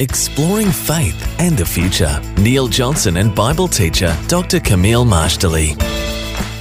Exploring faith and the future. Neil Johnson and Bible teacher Dr. Kameel Majdali.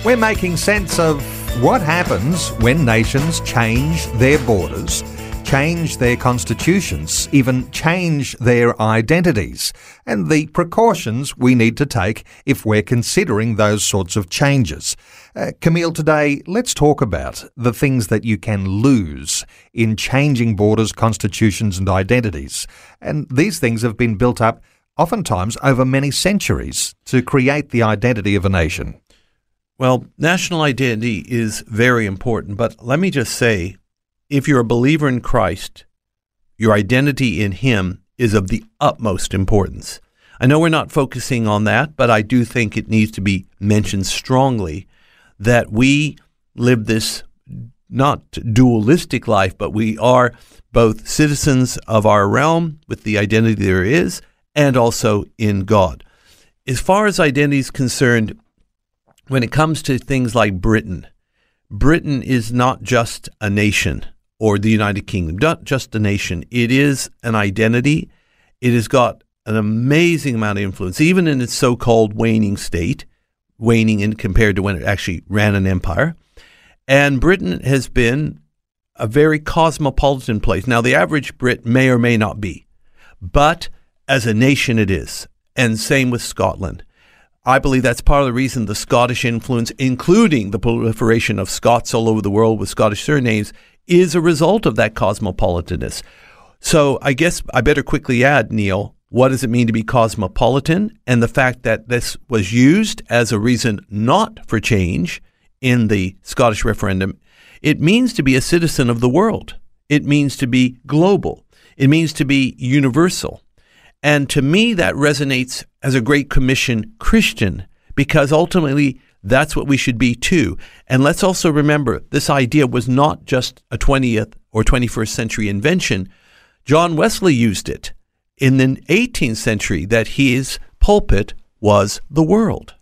We're making sense of what happens when nations change their borders, change their constitutions, even change their identities, and the precautions we need to take if we're considering those sorts of changes. Uh, Kameel, today let's talk about the things that you can lose in changing borders, constitutions, and identities. And these things have been built up oftentimes over many centuries to create the identity of a nation. Well, national identity is very important, but let me just say if you're a believer in Christ, your identity in Him is of the utmost importance. I know we're not focusing on that, but I do think it needs to be mentioned strongly that we live this not dualistic life, but we are both citizens of our realm with the identity there is, and also in God. As far as identity is concerned, when it comes to things like Britain, Britain is not just a nation or the United Kingdom, not just a nation. It is an identity. It has got an amazing amount of influence, even in its so called waning state waning in compared to when it actually ran an empire. And Britain has been a very cosmopolitan place. Now, the average Brit may or may not be, but as a nation, it is. And same with Scotland. I believe that's part of the reason the Scottish influence, including the proliferation of Scots all over the world with Scottish surnames, is a result of that cosmopolitanness. So I guess I better quickly add, Neil, what does it mean to be cosmopolitan? And the fact that this was used as a reason not for change in the Scottish referendum. It means to be a citizen of the world. It means to be global. It means to be universal. And to me, that resonates as a Great Commission Christian because ultimately that's what we should be too. And let's also remember this idea was not just a 20th or 21st century invention. John Wesley used it in the 18th century that his pulpit was the world.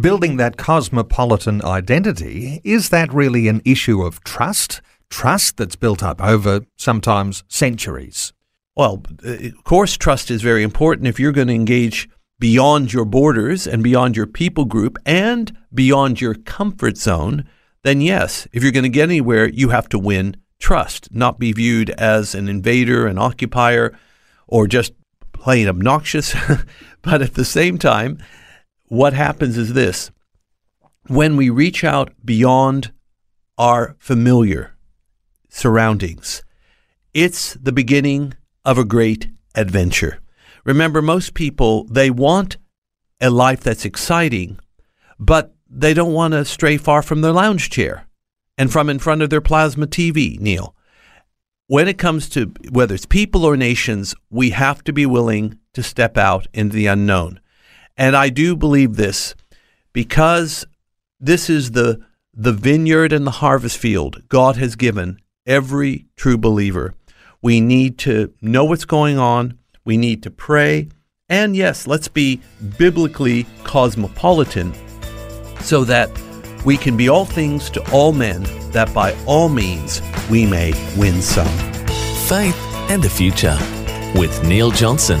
Building that cosmopolitan identity, is that really an issue of trust? Trust that's built up over sometimes centuries? Well, of course, trust is very important if you're going to engage beyond your borders and beyond your people group and beyond your comfort zone. Then, yes, if you're going to get anywhere, you have to win trust, not be viewed as an invader, an occupier, or just plain obnoxious. but at the same time, what happens is this when we reach out beyond our familiar surroundings, it's the beginning of a great adventure. Remember, most people, they want a life that's exciting, but they don't want to stray far from their lounge chair and from in front of their plasma TV, Neil when it comes to whether it's people or nations, we have to be willing to step out into the unknown. And I do believe this because this is the the vineyard and the harvest field God has given every true believer. We need to know what's going on. We need to pray. And yes, let's be biblically cosmopolitan so that we can be all things to all men, that by all means we may win some. Faith and the Future with Neil Johnson